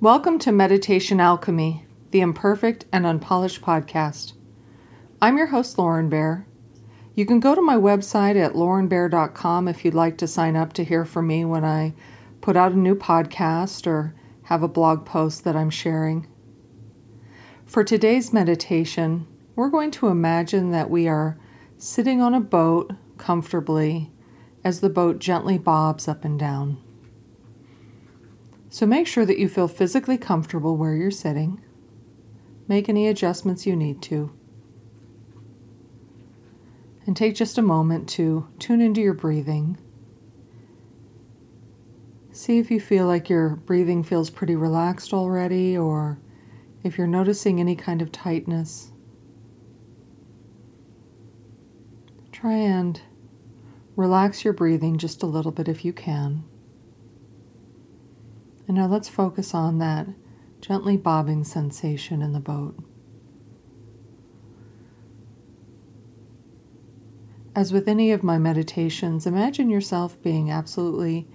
Welcome to Meditation Alchemy, the imperfect and unpolished podcast. I'm your host, Lauren Bear. You can go to my website at laurenbear.com if you'd like to sign up to hear from me when I put out a new podcast or have a blog post that I'm sharing. For today's meditation, we're going to imagine that we are sitting on a boat comfortably as the boat gently bobs up and down. So make sure that you feel physically comfortable where you're sitting. Make any adjustments you need to. And take just a moment to tune into your breathing. See if you feel like your breathing feels pretty relaxed already or if you're noticing any kind of tightness. Try and relax your breathing just a little bit if you can. And now let's focus on that gently bobbing sensation in the boat. As with any of my meditations, imagine yourself being absolutely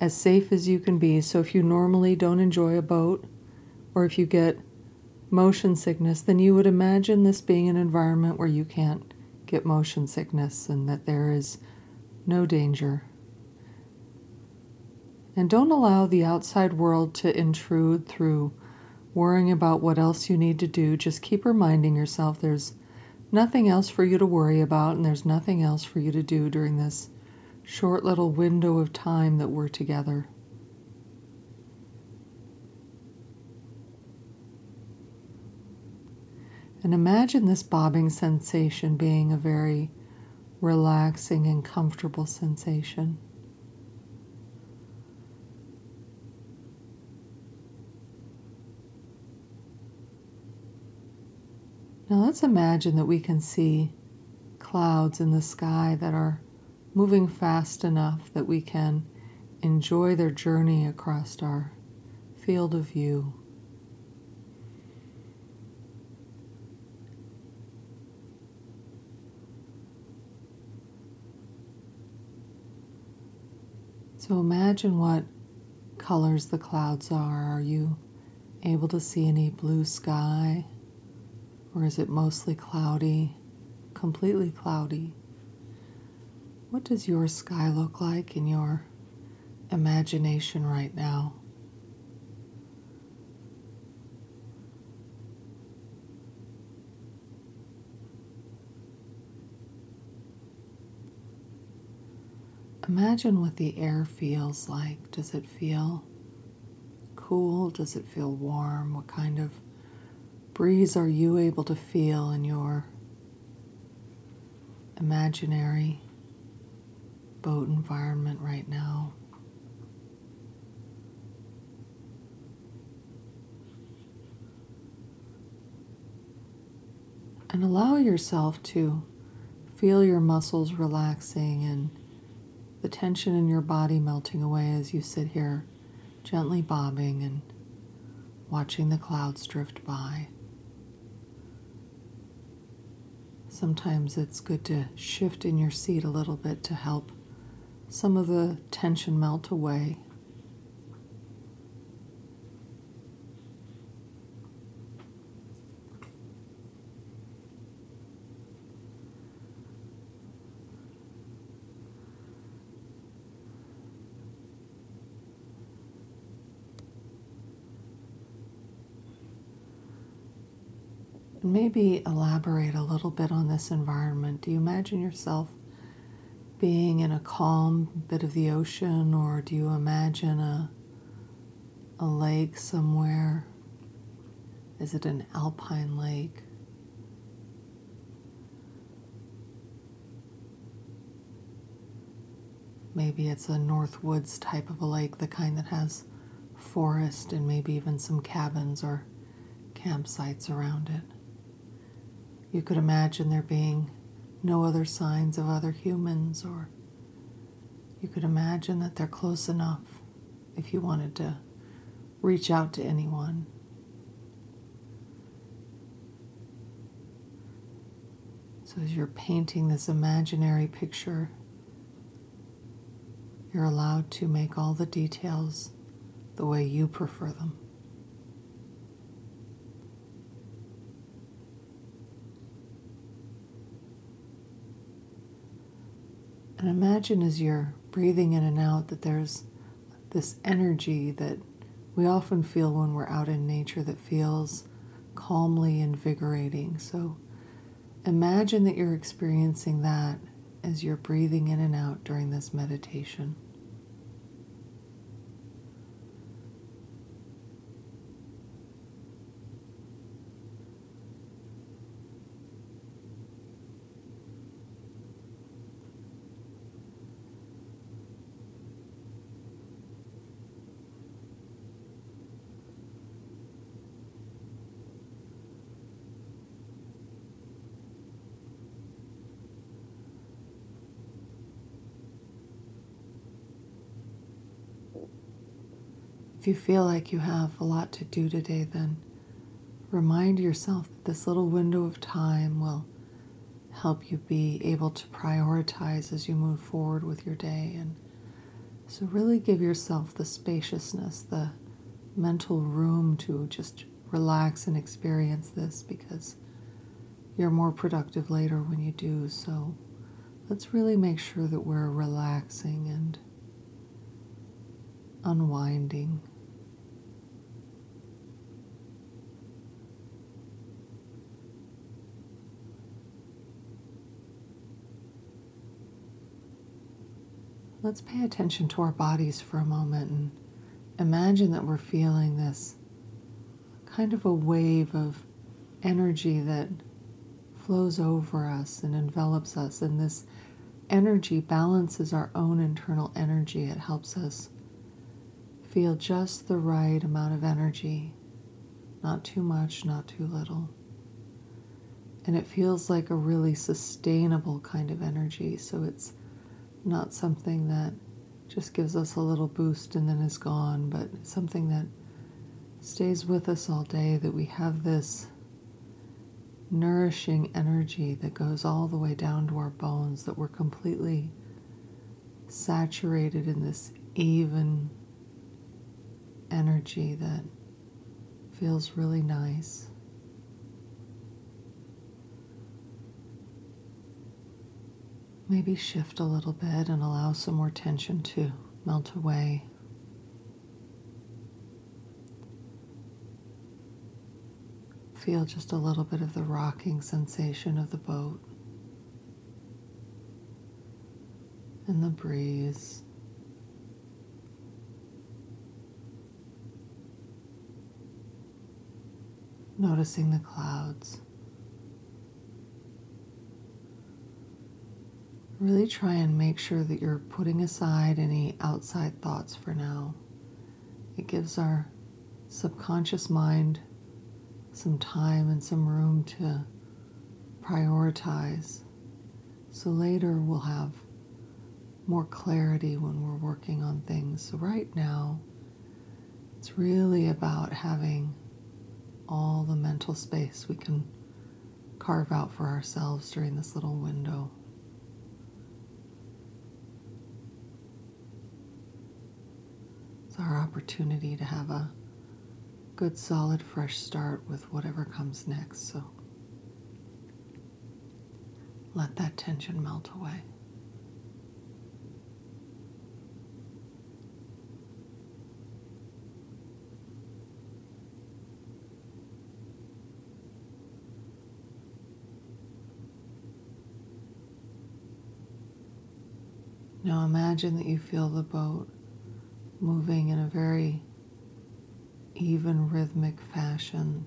as safe as you can be. So if you normally don't enjoy a boat, or if you get motion sickness, then you would imagine this being an environment where you can't get motion sickness and that there is no danger. And don't allow the outside world to intrude through worrying about what else you need to do. Just keep reminding yourself there's nothing else for you to worry about and there's nothing else for you to do during this short little window of time that we're together. And imagine this bobbing sensation being a very relaxing and comfortable sensation. Now let's imagine that we can see clouds in the sky that are moving fast enough that we can enjoy their journey across our field of view. So imagine what colors the clouds are. Are you able to see any blue sky? Or is it mostly cloudy, completely cloudy? What does your sky look like in your imagination right now? Imagine what the air feels like. Does it feel cool? Does it feel warm? What kind of breeze are you able to feel in your imaginary boat environment right now? And allow yourself to feel your muscles relaxing and the tension in your body melting away as you sit here gently bobbing and watching the clouds drift by. Sometimes it's good to shift in your seat a little bit to help some of the tension melt away. Maybe elaborate a little bit on this environment. Do you imagine yourself being in a calm bit of the ocean, or do you imagine a, a lake somewhere? Is it an alpine lake? Maybe it's a North Woods type of a lake, the kind that has forest and maybe even some cabins or campsites around it. You could imagine there being no other signs of other humans, or you could imagine that they're close enough if you wanted to reach out to anyone. So, as you're painting this imaginary picture, you're allowed to make all the details the way you prefer them. And imagine as you're breathing in and out that there's this energy that we often feel when we're out in nature that feels calmly invigorating. So imagine that you're experiencing that as you're breathing in and out during this meditation. If you feel like you have a lot to do today, then remind yourself that this little window of time will help you be able to prioritize as you move forward with your day. And so, really give yourself the spaciousness, the mental room to just relax and experience this because you're more productive later when you do. So, let's really make sure that we're relaxing and unwinding. Let's pay attention to our bodies for a moment and imagine that we're feeling this kind of a wave of energy that flows over us and envelops us. And this energy balances our own internal energy. It helps us feel just the right amount of energy, not too much, not too little. And it feels like a really sustainable kind of energy. So it's not something that just gives us a little boost and then is gone, but something that stays with us all day, that we have this nourishing energy that goes all the way down to our bones, that we're completely saturated in this even energy that feels really nice. Maybe shift a little bit and allow some more tension to melt away. Feel just a little bit of the rocking sensation of the boat and the breeze. Noticing the clouds. Really try and make sure that you're putting aside any outside thoughts for now. It gives our subconscious mind some time and some room to prioritize. So later we'll have more clarity when we're working on things. So right now, it's really about having all the mental space we can carve out for ourselves during this little window. Our opportunity to have a good, solid, fresh start with whatever comes next. So let that tension melt away. Now imagine that you feel the boat moving in a very even rhythmic fashion.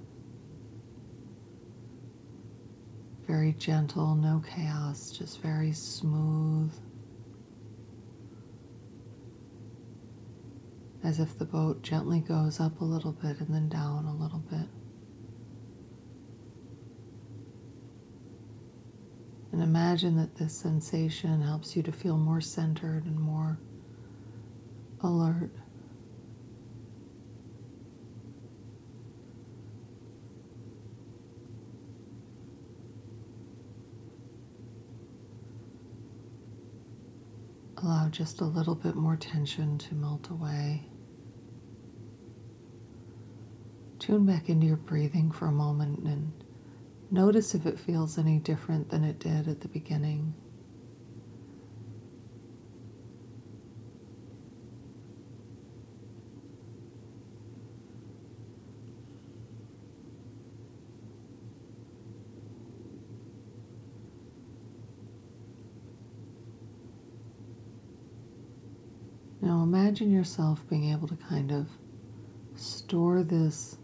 Very gentle, no chaos, just very smooth. As if the boat gently goes up a little bit and then down a little bit. And imagine that this sensation helps you to feel more centered and more alert. Allow just a little bit more tension to melt away. Tune back into your breathing for a moment and notice if it feels any different than it did at the beginning. Now imagine yourself being able to kind of store this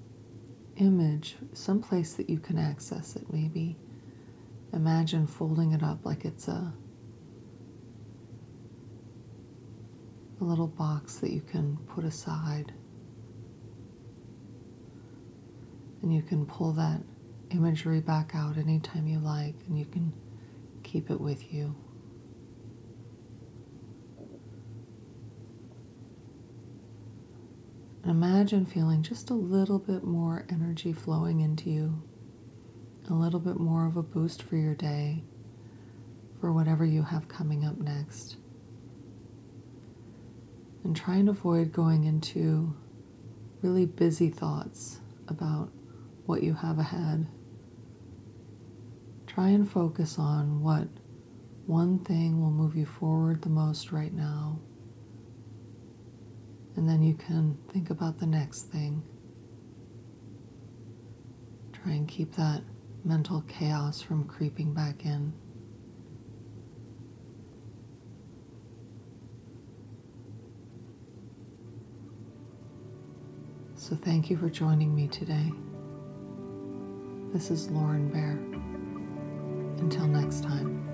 image someplace that you can access it. Maybe imagine folding it up like it's a, a little box that you can put aside. And you can pull that imagery back out anytime you like, and you can keep it with you. Imagine feeling just a little bit more energy flowing into you, a little bit more of a boost for your day, for whatever you have coming up next. And try and avoid going into really busy thoughts about what you have ahead. Try and focus on what one thing will move you forward the most right now. And then you can think about the next thing. Try and keep that mental chaos from creeping back in. So, thank you for joining me today. This is Lauren Bear. Until next time.